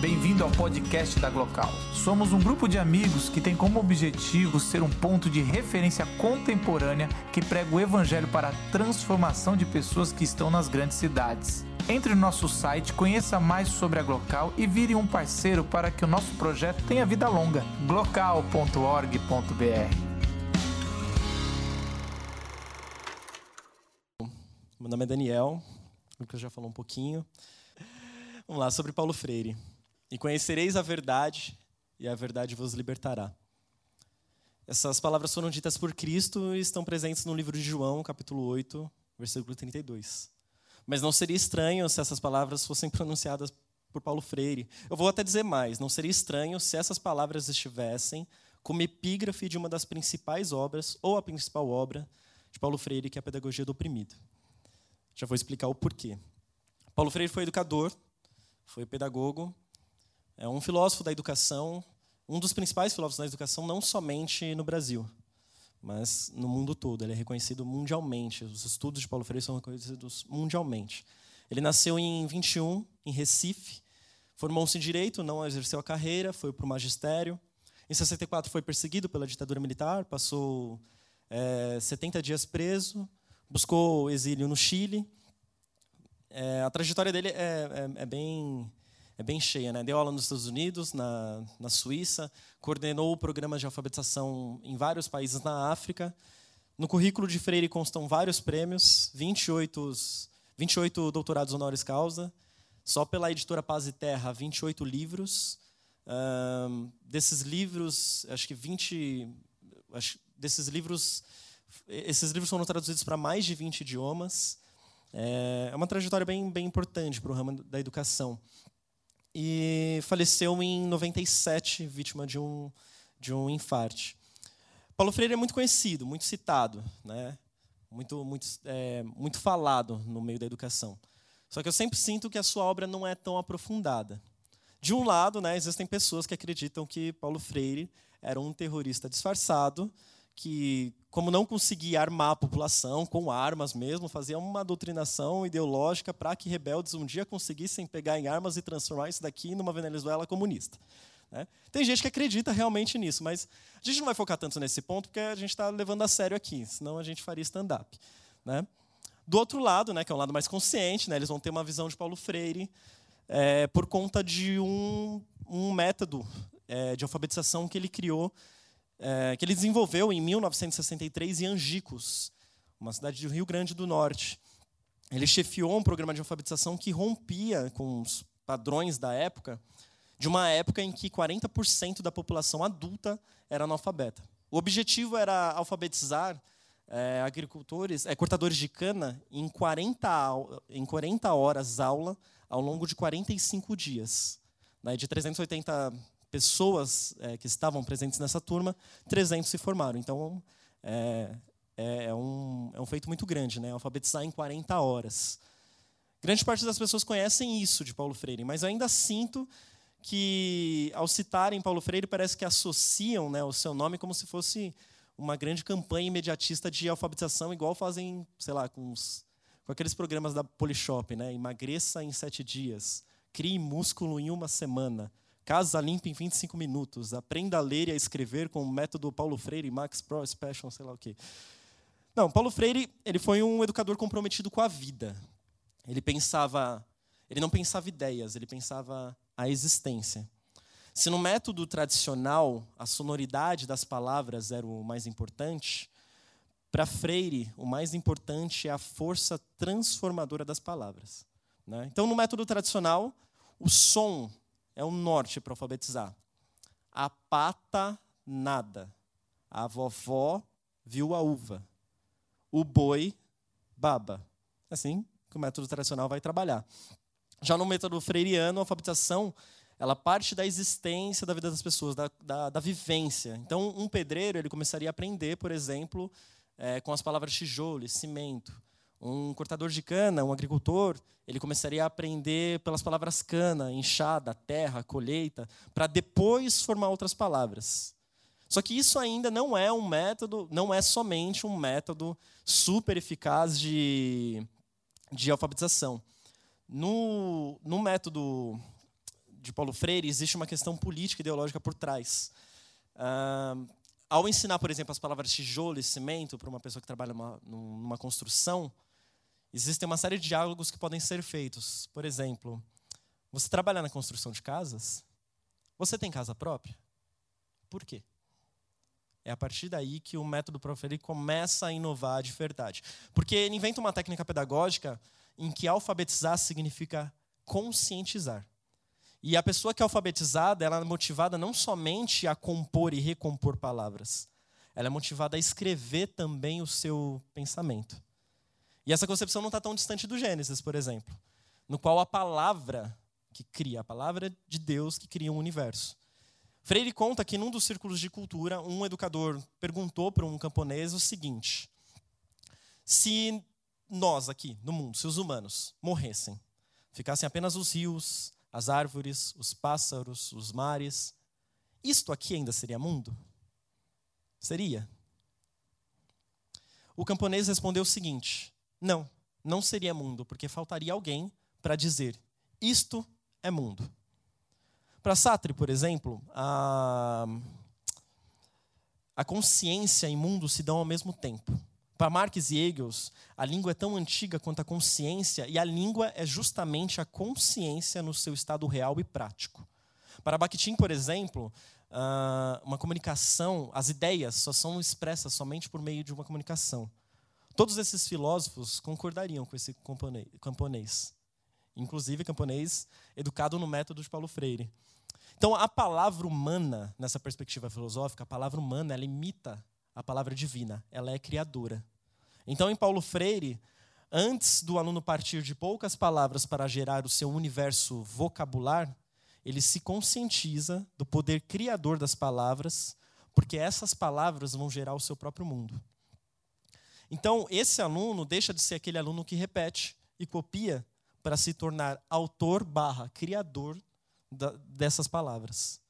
Bem-vindo ao podcast da Glocal. Somos um grupo de amigos que tem como objetivo ser um ponto de referência contemporânea que prega o evangelho para a transformação de pessoas que estão nas grandes cidades. Entre no nosso site, conheça mais sobre a Glocal e vire um parceiro para que o nosso projeto tenha vida longa. glocal.org.br Meu nome é Daniel, o Lucas já falou um pouquinho. Vamos lá, sobre Paulo Freire. E conhecereis a verdade, e a verdade vos libertará. Essas palavras foram ditas por Cristo e estão presentes no livro de João, capítulo 8, versículo 32. Mas não seria estranho se essas palavras fossem pronunciadas por Paulo Freire. Eu vou até dizer mais: não seria estranho se essas palavras estivessem como epígrafe de uma das principais obras, ou a principal obra, de Paulo Freire, que é a Pedagogia do Oprimido. Já vou explicar o porquê. Paulo Freire foi educador, foi pedagogo, é um filósofo da educação, um dos principais filósofos da educação, não somente no Brasil, mas no mundo todo. Ele é reconhecido mundialmente. Os estudos de Paulo Freire são reconhecidos mundialmente. Ele nasceu em 21, em Recife, formou-se em direito, não exerceu a carreira, foi para o magistério. Em 64 foi perseguido pela ditadura militar, passou é, 70 dias preso, buscou exílio no Chile. É, a trajetória dele é, é, é bem é bem cheia. Né? Deu aula nos Estados Unidos, na, na Suíça, coordenou programas de alfabetização em vários países na África. No currículo de Freire constam vários prêmios, 28, 28 doutorados honoris causa, só pela editora Paz e Terra, 28 livros. Um, desses livros, acho que 20. Acho, desses livros. Esses livros foram traduzidos para mais de 20 idiomas. É, é uma trajetória bem, bem importante para o ramo da educação e faleceu em 97, vítima de um, de um infarte. Paulo Freire é muito conhecido, muito citado, né? muito, muito, é, muito falado no meio da educação. Só que eu sempre sinto que a sua obra não é tão aprofundada. De um lado, né, existem pessoas que acreditam que Paulo Freire era um terrorista disfarçado que, como não conseguia armar a população com armas mesmo, fazia uma doutrinação ideológica para que rebeldes um dia conseguissem pegar em armas e transformar isso daqui numa Venezuela comunista. Né? Tem gente que acredita realmente nisso, mas a gente não vai focar tanto nesse ponto porque a gente está levando a sério aqui, senão a gente faria stand-up. Né? Do outro lado, né, que é um lado mais consciente, né, eles vão ter uma visão de Paulo Freire é, por conta de um, um método é, de alfabetização que ele criou é, que ele desenvolveu em 1963 em Angicos, uma cidade do Rio Grande do Norte. Ele chefiou um programa de alfabetização que rompia com os padrões da época, de uma época em que 40% da população adulta era analfabeta. O objetivo era alfabetizar é, agricultores, é, cortadores de cana em 40, em 40 horas aula ao longo de 45 dias. Né, de 380 pessoas é, que estavam presentes nessa turma, 300 se formaram. Então, é, é, é, um, é um feito muito grande, né? alfabetizar em 40 horas. Grande parte das pessoas conhecem isso de Paulo Freire, mas ainda sinto que, ao citarem Paulo Freire, parece que associam né, o seu nome como se fosse uma grande campanha imediatista de alfabetização, igual fazem, sei lá, com, os, com aqueles programas da Polishop, né? Emagreça em sete dias, crie músculo em uma semana, Casa limpa em 25 minutos. Aprenda a ler e a escrever com o método Paulo Freire, Max Pro Special, sei lá o quê. Não, Paulo Freire, ele foi um educador comprometido com a vida. Ele pensava, ele não pensava ideias, ele pensava a existência. Se no método tradicional a sonoridade das palavras era o mais importante, para Freire o mais importante é a força transformadora das palavras. Né? Então, no método tradicional, o som é o norte para alfabetizar. A pata, nada. A vovó viu a uva. O boi, baba. Assim que o método tradicional vai trabalhar. Já no método freiriano, a alfabetização ela parte da existência da vida das pessoas, da, da, da vivência. Então, um pedreiro ele começaria a aprender, por exemplo, é, com as palavras tijolo e cimento. Um cortador de cana, um agricultor, ele começaria a aprender pelas palavras cana, enxada, terra, colheita, para depois formar outras palavras. Só que isso ainda não é um método, não é somente um método super eficaz de, de alfabetização. No, no método de Paulo Freire, existe uma questão política e ideológica por trás. Uh, ao ensinar, por exemplo, as palavras tijolo e cimento para uma pessoa que trabalha numa, numa construção, existem uma série de diálogos que podem ser feitos. Por exemplo, você trabalha na construção de casas? Você tem casa própria? Por quê? É a partir daí que o método Proferi começa a inovar de verdade. Porque ele inventa uma técnica pedagógica em que alfabetizar significa conscientizar. E a pessoa que é alfabetizada, ela é motivada não somente a compor e recompor palavras, ela é motivada a escrever também o seu pensamento. E essa concepção não está tão distante do Gênesis, por exemplo, no qual a palavra que cria, a palavra de Deus que cria um universo. Freire conta que num dos círculos de cultura, um educador perguntou para um camponês o seguinte: se nós aqui no mundo, se os humanos morressem, ficassem apenas os rios, as árvores, os pássaros, os mares, isto aqui ainda seria mundo? Seria. O camponês respondeu o seguinte: Não, não seria mundo, porque faltaria alguém para dizer: Isto é mundo. Para Sartre, por exemplo, a, a consciência e mundo se dão ao mesmo tempo. Para Marx e Engels, a língua é tão antiga quanto a consciência, e a língua é justamente a consciência no seu estado real e prático. Para Bakhtin, por exemplo, ah, uma comunicação, as ideias só são expressas somente por meio de uma comunicação. Todos esses filósofos concordariam com esse camponês. Inclusive, camponês educado no método de Paulo Freire. Então, a palavra humana, nessa perspectiva filosófica, a palavra humana, ela imita a palavra divina, ela é criadora. Então, em Paulo Freire, antes do aluno partir de poucas palavras para gerar o seu universo vocabular, ele se conscientiza do poder criador das palavras, porque essas palavras vão gerar o seu próprio mundo. Então, esse aluno deixa de ser aquele aluno que repete e copia para se tornar autor barra criador da, dessas palavras.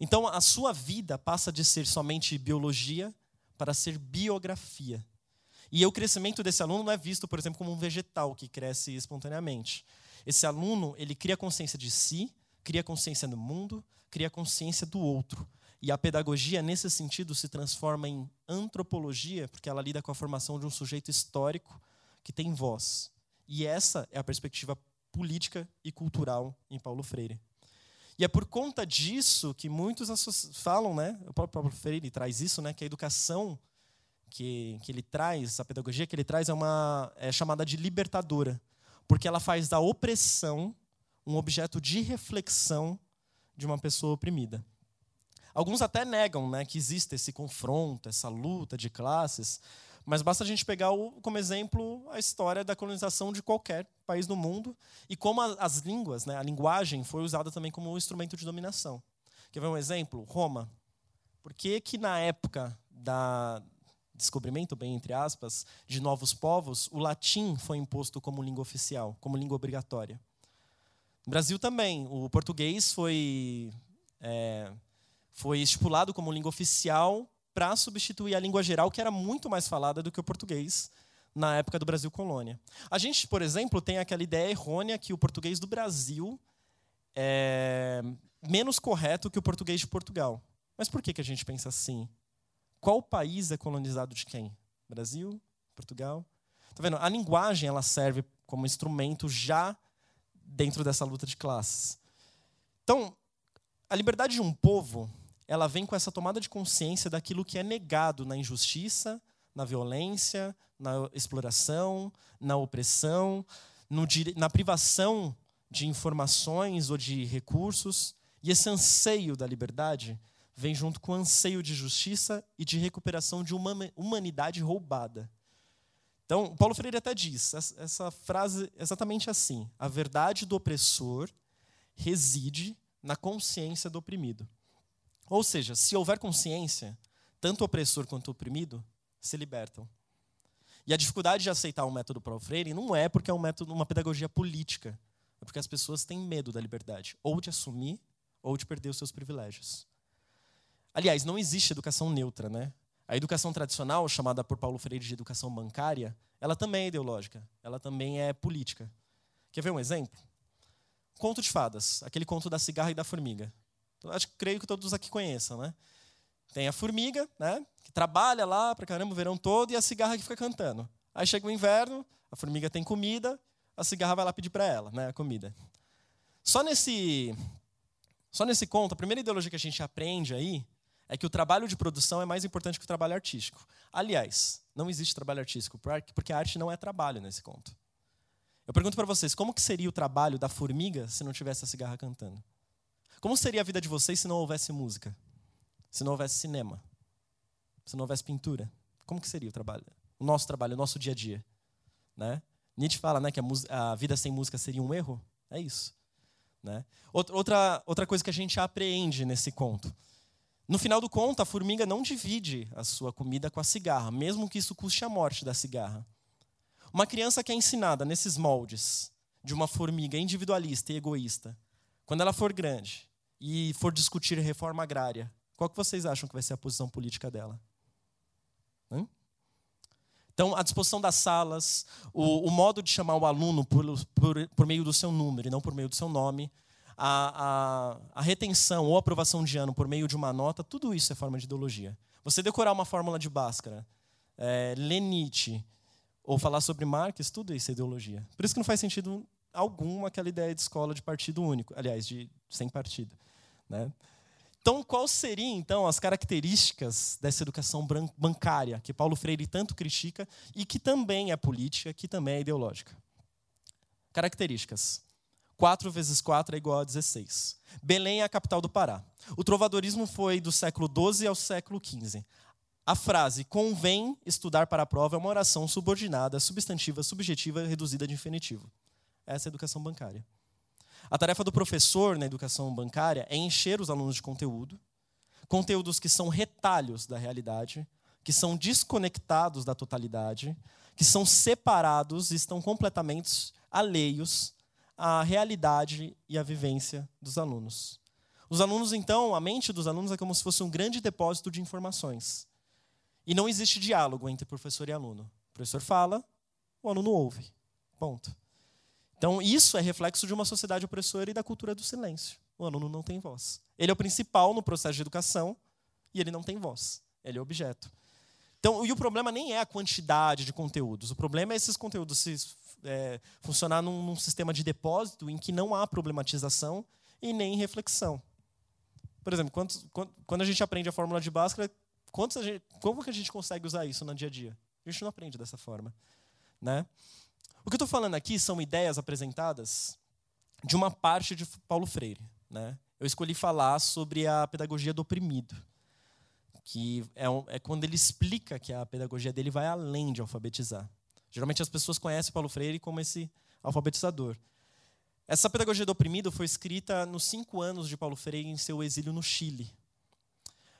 Então, a sua vida passa de ser somente biologia para ser biografia. E o crescimento desse aluno não é visto, por exemplo, como um vegetal que cresce espontaneamente. Esse aluno, ele cria consciência de si, cria consciência do mundo, cria consciência do outro. E a pedagogia, nesse sentido, se transforma em antropologia, porque ela lida com a formação de um sujeito histórico que tem voz. E essa é a perspectiva política e cultural em Paulo Freire. E é por conta disso que muitos falam, né? O próprio Freire traz isso, né? Que a educação que, que ele traz, a pedagogia que ele traz é uma é chamada de libertadora, porque ela faz da opressão um objeto de reflexão de uma pessoa oprimida. Alguns até negam, né, que existe esse confronto, essa luta de classes, mas basta a gente pegar o, como exemplo a história da colonização de qualquer país do mundo e como a, as línguas, né, a linguagem foi usada também como um instrumento de dominação. Quer ver um exemplo? Roma. Por que, que na época da descobrimento, bem entre aspas, de novos povos, o latim foi imposto como língua oficial, como língua obrigatória? No Brasil também, o português foi, é, foi estipulado como língua oficial para substituir a língua geral, que era muito mais falada do que o português na época do Brasil colônia. A gente, por exemplo, tem aquela ideia errônea que o português do Brasil é menos correto que o português de Portugal. Mas por que, a gente pensa assim? Qual país é colonizado de quem? Brasil? Portugal? Tá vendo? A linguagem ela serve como instrumento já dentro dessa luta de classes. Então, a liberdade de um povo ela vem com essa tomada de consciência daquilo que é negado na injustiça, na violência, na exploração, na opressão, no, na privação de informações ou de recursos. E esse anseio da liberdade vem junto com o anseio de justiça e de recuperação de uma humanidade roubada. Então, Paulo Freire até diz essa frase exatamente assim: a verdade do opressor reside na consciência do oprimido. Ou seja, se houver consciência, tanto o opressor quanto o oprimido se libertam. E a dificuldade de aceitar o método Paulo Freire não é porque é um método, uma pedagogia política, é porque as pessoas têm medo da liberdade, ou de assumir, ou de perder os seus privilégios. Aliás, não existe educação neutra, né? A educação tradicional, chamada por Paulo Freire de educação bancária, ela também é ideológica, ela também é política. Quer ver um exemplo? conto de fadas, aquele conto da cigarra e da formiga. Acho que creio que todos aqui conheçam, né? Tem a formiga, né? Que trabalha lá para caramba o verão todo e a cigarra que fica cantando. Aí chega o inverno, a formiga tem comida, a cigarra vai lá pedir para ela, né? A comida. Só nesse, só nesse conto, a primeira ideologia que a gente aprende aí é que o trabalho de produção é mais importante que o trabalho artístico. Aliás, não existe trabalho artístico, porque a arte não é trabalho nesse conto. Eu pergunto para vocês, como que seria o trabalho da formiga se não tivesse a cigarra cantando? Como seria a vida de vocês se não houvesse música? Se não houvesse cinema? Se não houvesse pintura? Como que seria o trabalho? O nosso trabalho, o nosso dia a dia, né? Nietzsche fala, né, que a, a vida sem música seria um erro. É isso, né? Outra outra coisa que a gente apreende nesse conto no final do conto, a formiga não divide a sua comida com a cigarra, mesmo que isso custe a morte da cigarra. Uma criança que é ensinada nesses moldes de uma formiga individualista e egoísta, quando ela for grande e for discutir reforma agrária, qual que vocês acham que vai ser a posição política dela? Então, a disposição das salas, o, o, modo de chamar o aluno por, por, por meio do seu número e não por meio do seu nome, a, a, a retenção ou aprovação de ano por meio de uma nota, tudo isso é forma de ideologia. Você decorar uma fórmula de Bhaskara, é, ler Nietzsche, ou falar sobre Marx, tudo isso é ideologia. Por isso que não faz sentido algum aquela ideia de escola de partido único, aliás, de sem partido. Né? Então, quais seriam então as características dessa educação bancária que Paulo Freire tanto critica e que também é política, que também é ideológica? Características. 4 vezes 4 é igual a 16. Belém é a capital do Pará. O trovadorismo foi do século XII ao século XV. A frase convém estudar para a prova é uma oração subordinada, substantiva, subjetiva, reduzida de infinitivo. Essa educação bancária. A tarefa do professor na educação bancária é encher os alunos de conteúdo, conteúdos que são retalhos da realidade, que são desconectados da totalidade, que são separados e estão completamente alheios a realidade e a vivência dos alunos. Os alunos, então, a mente dos alunos é como se fosse um grande depósito de informações. E não existe diálogo entre professor e aluno. O professor fala, o aluno ouve. Ponto. Então, isso é reflexo de uma sociedade opressora e da cultura do silêncio. O aluno não tem voz. Ele é o principal no processo de educação e ele não tem voz. Ele é objeto. Então, e o problema nem é a quantidade de conteúdos. O problema é esses conteúdos se é, funcionar num, num, sistema de depósito em que não há problematização e nem reflexão. Por exemplo, quantos, quando a gente aprende a fórmula de Bhaskara, gente, como que a gente consegue usar isso no dia a dia? A gente não aprende dessa forma. Né? O que eu estou falando aqui são ideias apresentadas de uma parte de Paulo Freire. Né? Eu escolhi falar sobre a pedagogia do oprimido, que é, um, é quando ele explica que a pedagogia dele vai além de alfabetizar. Geralmente as pessoas conhecem Paulo Freire como esse alfabetizador. Essa pedagogia do oprimido foi escrita nos cinco anos de Paulo Freire em seu exílio no Chile.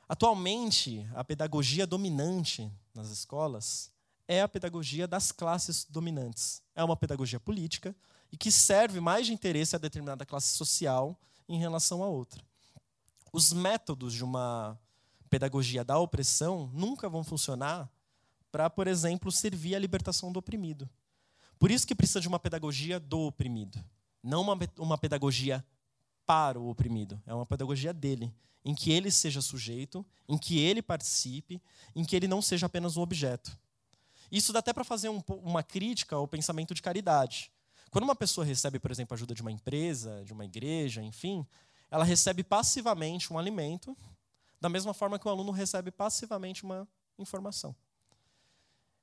Atualmente, a pedagogia dominante nas escolas é a pedagogia das classes dominantes. É uma pedagogia política e que serve mais de interesse a determinada classe social em relação a outra. Os métodos de uma pedagogia da opressão nunca vão funcionar para, por exemplo, servir à libertação do oprimido. Por isso que precisa de uma pedagogia do oprimido, não uma, uma pedagogia para o oprimido, é uma pedagogia dele, em que ele seja sujeito, em que ele participe, em que ele não seja apenas um objeto. Isso dá até para fazer um, uma crítica ao pensamento de caridade. Quando uma pessoa recebe, por exemplo, ajuda de uma empresa, de uma igreja, enfim, ela recebe passivamente um alimento, da mesma forma que o aluno recebe passivamente uma informação.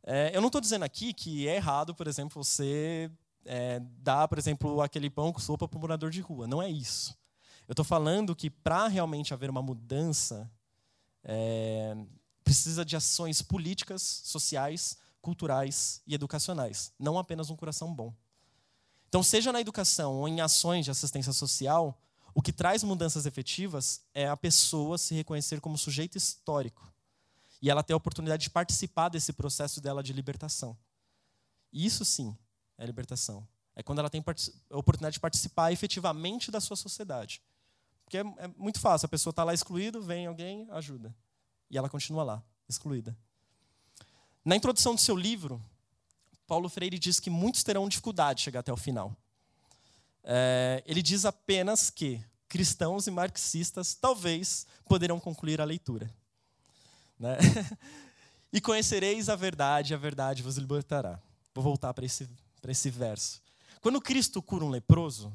É, eu não estou dizendo aqui que é errado, por exemplo, você é, dar, por exemplo, aquele pão com sopa para um morador de rua. Não é isso. Eu estou falando que para realmente haver uma mudança, é, precisa de ações políticas, sociais, culturais e educacionais, não apenas um coração bom. Então, seja na educação ou em ações de assistência social, o que traz mudanças efetivas é a pessoa se reconhecer como sujeito histórico e ela ter a oportunidade de participar desse processo dela de libertação. Isso sim é libertação. É quando ela tem a oportunidade de participar efetivamente da sua sociedade. Porque é, é muito fácil, a pessoa está lá excluída, vem alguém, ajuda. E ela continua lá, excluída. Na introdução do seu livro, Paulo Freire diz que muitos terão dificuldade de chegar até o final. é, ele diz apenas que cristãos e marxistas talvez poderão concluir a leitura. Né? e conhecereis a verdade, a verdade vos libertará. Vou voltar para esse, esse verso. Quando Cristo cura um leproso,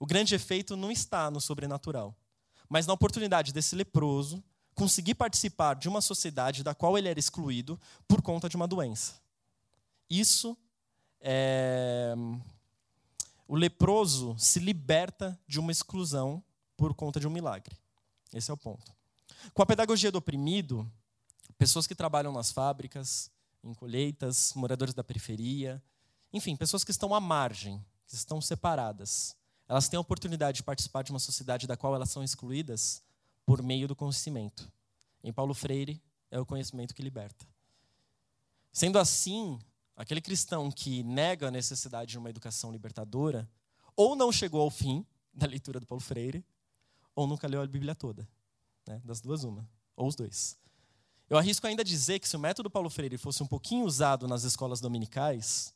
o grande efeito não está no sobrenatural, mas na oportunidade desse leproso conseguir participar de uma sociedade da qual ele era excluído por conta de uma doença. Isso é. O leproso se liberta de uma exclusão por conta de um milagre. Esse é o ponto. Com a pedagogia do oprimido, pessoas que trabalham nas fábricas, em colheitas, moradores da periferia, enfim, pessoas que estão à margem, que estão separadas, elas têm a oportunidade de participar de uma sociedade da qual elas são excluídas por meio do conhecimento. Em Paulo Freire, é o conhecimento que liberta. Sendo assim, aquele cristão que nega a necessidade de uma educação libertadora, ou não chegou ao fim da leitura do Paulo Freire, ou nunca leu a Bíblia toda. Né? Das duas, uma. Ou os dois. Eu arrisco ainda dizer que se o método Paulo Freire fosse um pouquinho usado nas escolas dominicais,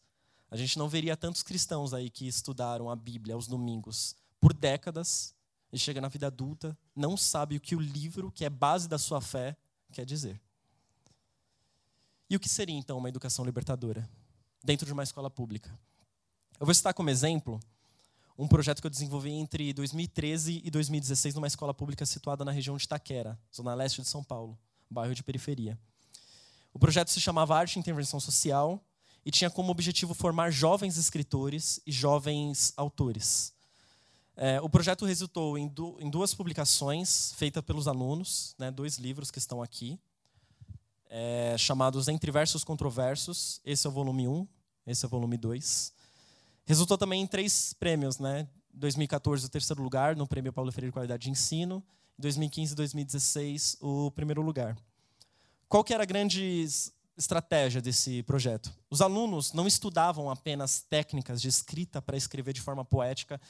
a gente não veria tantos cristãos aí que estudaram a Bíblia aos domingos por décadas e chega na vida adulta, não sabe o que o livro, que é base da sua fé, quer dizer. E o que seria então uma educação libertadora dentro de uma escola pública? Eu vou citar como exemplo um projeto que eu desenvolvi entre 2013 e 2016 numa escola pública situada na região de Itaquera, zona leste de São Paulo, bairro de periferia. O projeto se chamava Arte e Intervenção Social e tinha como objetivo formar jovens escritores e jovens autores. É, o projeto resultou em, du em, duas publicações feitas pelos alunos, né, dois livros que estão aqui, é, chamados Entre Versos Controversos. Esse é o volume 1, esse é o volume 2. Resultou também em três prêmios, né? 2014 o terceiro lugar no Prêmio Paulo Freire de Qualidade de Ensino, 2015 e 2016 o primeiro lugar. Qual que era a grande estratégia desse projeto? Os alunos não estudavam apenas técnicas de escrita para escrever de forma poética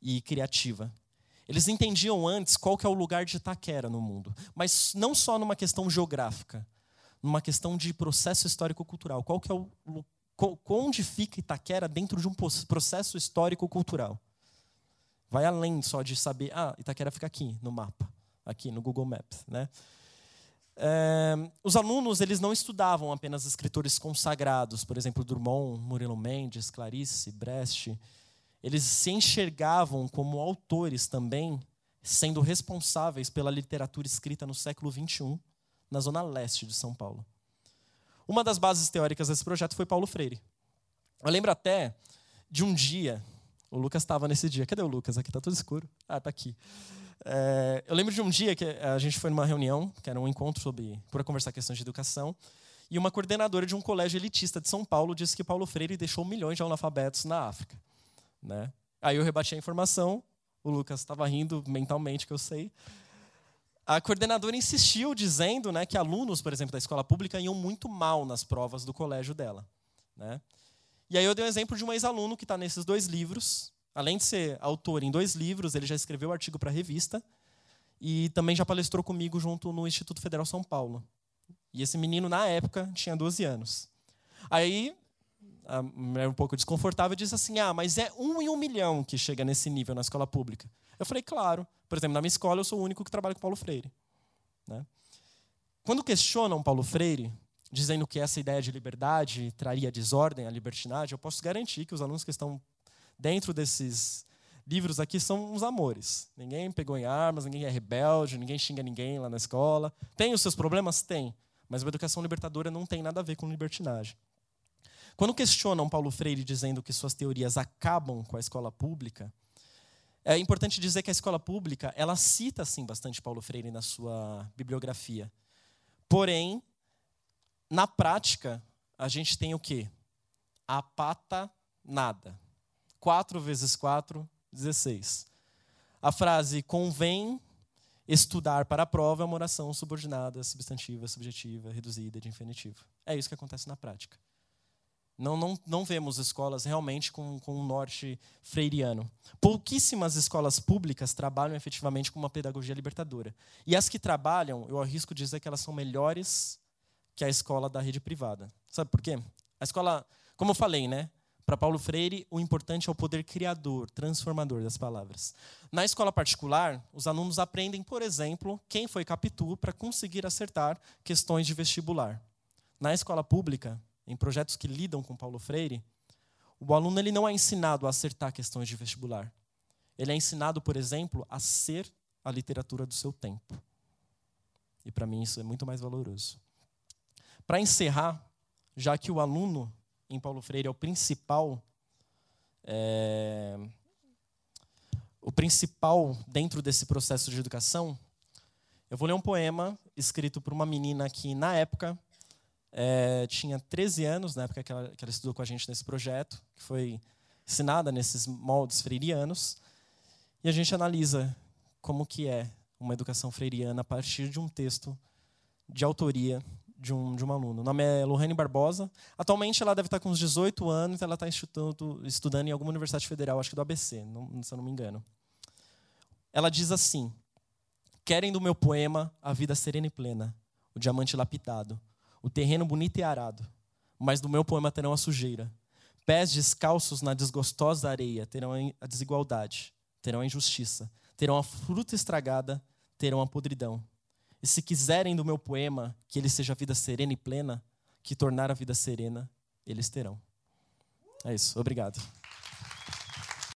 e criativa. Eles entendiam antes qual que é o lugar de Itaquera no mundo, mas não só numa questão geográfica, numa questão de processo histórico-cultural. Qual que é o onde fica Itaquera dentro de um processo histórico-cultural. Vai além só de saber, ah, Itaquera fica aqui no mapa, aqui no Google Maps, né? É, os alunos eles não estudavam apenas escritores consagrados, por exemplo, Drummond, Murilo Mendes, Clarice, Brecht. Eles se enxergavam como autores também, sendo responsáveis pela literatura escrita no século XXI, na zona leste de São Paulo. Uma das bases teóricas desse projeto foi Paulo Freire. Eu lembro até de um dia, o Lucas estava nesse dia. Cadê o Lucas? Aqui está tudo escuro. Ah, está aqui. É, eu lembro de um dia que a gente foi numa reunião, que era um encontro sobre para conversar questões de educação, e uma coordenadora de um colégio elitista de São Paulo disse que Paulo Freire deixou milhões de analfabetos na África. Né? Aí eu rebati a informação, o Lucas estava rindo mentalmente, que eu sei a coordenadora insistiu dizendo né, que alunos, por exemplo, da escola pública iam muito mal nas provas do colégio dela. Né? E aí eu dei um exemplo de um ex-aluno que está nesses dois livros. Além de ser autor em dois livros, ele já escreveu artigo para a revista e também já palestrou comigo junto no Instituto Federal São Paulo. E esse menino, na época, tinha 12 anos. Aí, a mulher um pouco desconfortável disse assim: Ah, mas é um em um milhão que chega nesse nível na escola pública. Eu falei: Claro. Por exemplo, na minha escola eu sou o único que trabalha com Paulo Freire. Né? Quando questionam Paulo Freire, dizendo que essa ideia de liberdade traria desordem à libertinagem, eu posso garantir que os alunos que estão dentro desses livros aqui são uns amores. Ninguém pegou em armas, ninguém é rebelde, ninguém xinga ninguém lá na escola. Tem os seus problemas? Tem. Mas a educação libertadora não tem nada a ver com libertinagem. Quando questionam Paulo Freire dizendo que suas teorias acabam com a escola pública, é importante dizer que a escola pública, ela cita sim bastante Paulo Freire na sua bibliografia. Porém, na prática, a gente tem o quê? A pata nada. 4 vezes 4, 16. A frase convém estudar para a prova é uma oração subordinada, substantiva, subjetiva, reduzida, de infinitivo. É isso que acontece na prática. Não, não, não vemos escolas realmente com, com um norte freiriano. Pouquíssimas escolas públicas trabalham efetivamente com uma pedagogia libertadora. E as que trabalham, eu arrisco dizer que elas são melhores que a escola da rede privada. Sabe por quê? A escola, como eu falei, né? Para Paulo Freire, o importante é o poder criador, transformador das palavras. Na escola particular, os alunos aprendem, por exemplo, quem foi Capitu para conseguir acertar questões de vestibular. Na escola pública, em projetos que lidam com Paulo Freire, o aluno ele não é ensinado a acertar questões de vestibular. Ele é ensinado, por exemplo, a ser a literatura do seu tempo. E para mim isso é muito mais valoroso. Para encerrar, já que o aluno em Paulo Freire é o principal, é, o principal dentro desse processo de educação, eu vou ler um poema escrito por uma menina que, na época, é, tinha 13 anos, na época que ela, que ela estudou com a gente nesse projeto, que foi ensinada nesses moldes freirianos, e a gente analisa como que é uma educação freiriana a partir de um texto de autoria de um, de um aluno. O nome é Lohane Barbosa. Atualmente ela deve estar com uns 18 anos, ela está estudando, estudando em alguma universidade federal, acho que do ABC, não, se eu não me engano. Ela diz assim: Querem do meu poema a vida serena e plena, o diamante lapidado, o terreno bonito e arado, mas do meu poema terão a sujeira. Pés descalços na desgostosa areia terão a desigualdade, terão a injustiça, terão a fruta estragada, terão a podridão. E se quiserem do meu poema que ele seja vida serena e plena, que tornar a vida serena, eles terão. É isso. Obrigado.